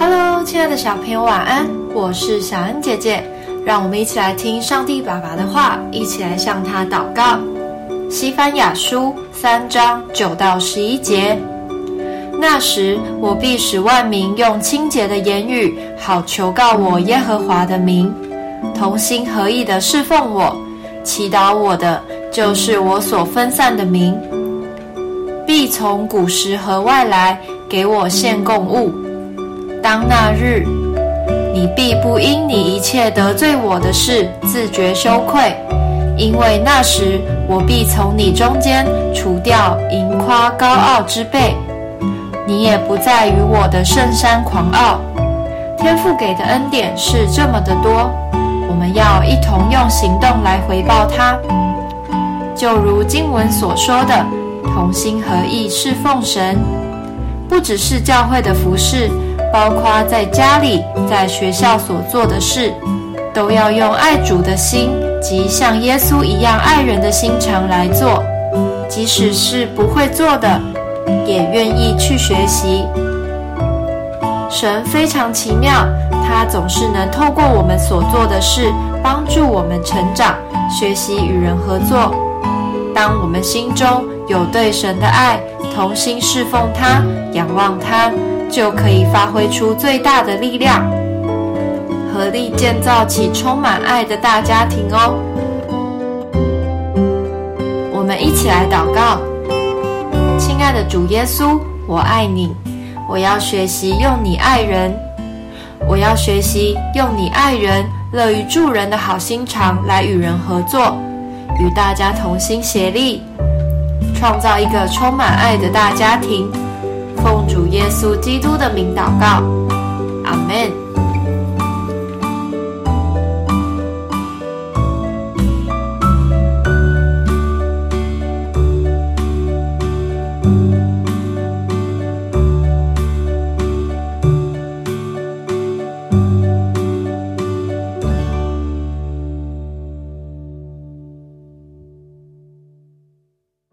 Hello，亲爱的小朋友，晚安！我是小恩姐姐，让我们一起来听上帝爸爸的话，一起来向他祷告。西番雅书三章九到十一节。那时，我必使万民用清洁的言语，好求告我耶和华的名，同心合意的侍奉我，祈祷我的，就是我所分散的名，必从古时和外来给我献供物。当那日，你必不因你一切得罪我的事自觉羞愧，因为那时我必从你中间除掉盈夸高傲之辈。你也不再与我的圣山狂傲。天父给的恩典是这么的多，我们要一同用行动来回报他。就如经文所说的，同心合意侍奉神，不只是教会的服饰，包括在家里、在学校所做的事，都要用爱主的心及像耶稣一样爱人的心肠来做，即使是不会做的。也愿意去学习。神非常奇妙，他总是能透过我们所做的事，帮助我们成长、学习与人合作。当我们心中有对神的爱，同心侍奉他、仰望他，就可以发挥出最大的力量，合力建造起充满爱的大家庭哦。我们一起来祷告。亲爱的主耶稣，我爱你。我要学习用你爱人，我要学习用你爱人、乐于助人的好心肠来与人合作，与大家同心协力，创造一个充满爱的大家庭。奉主耶稣基督的名祷告，阿门。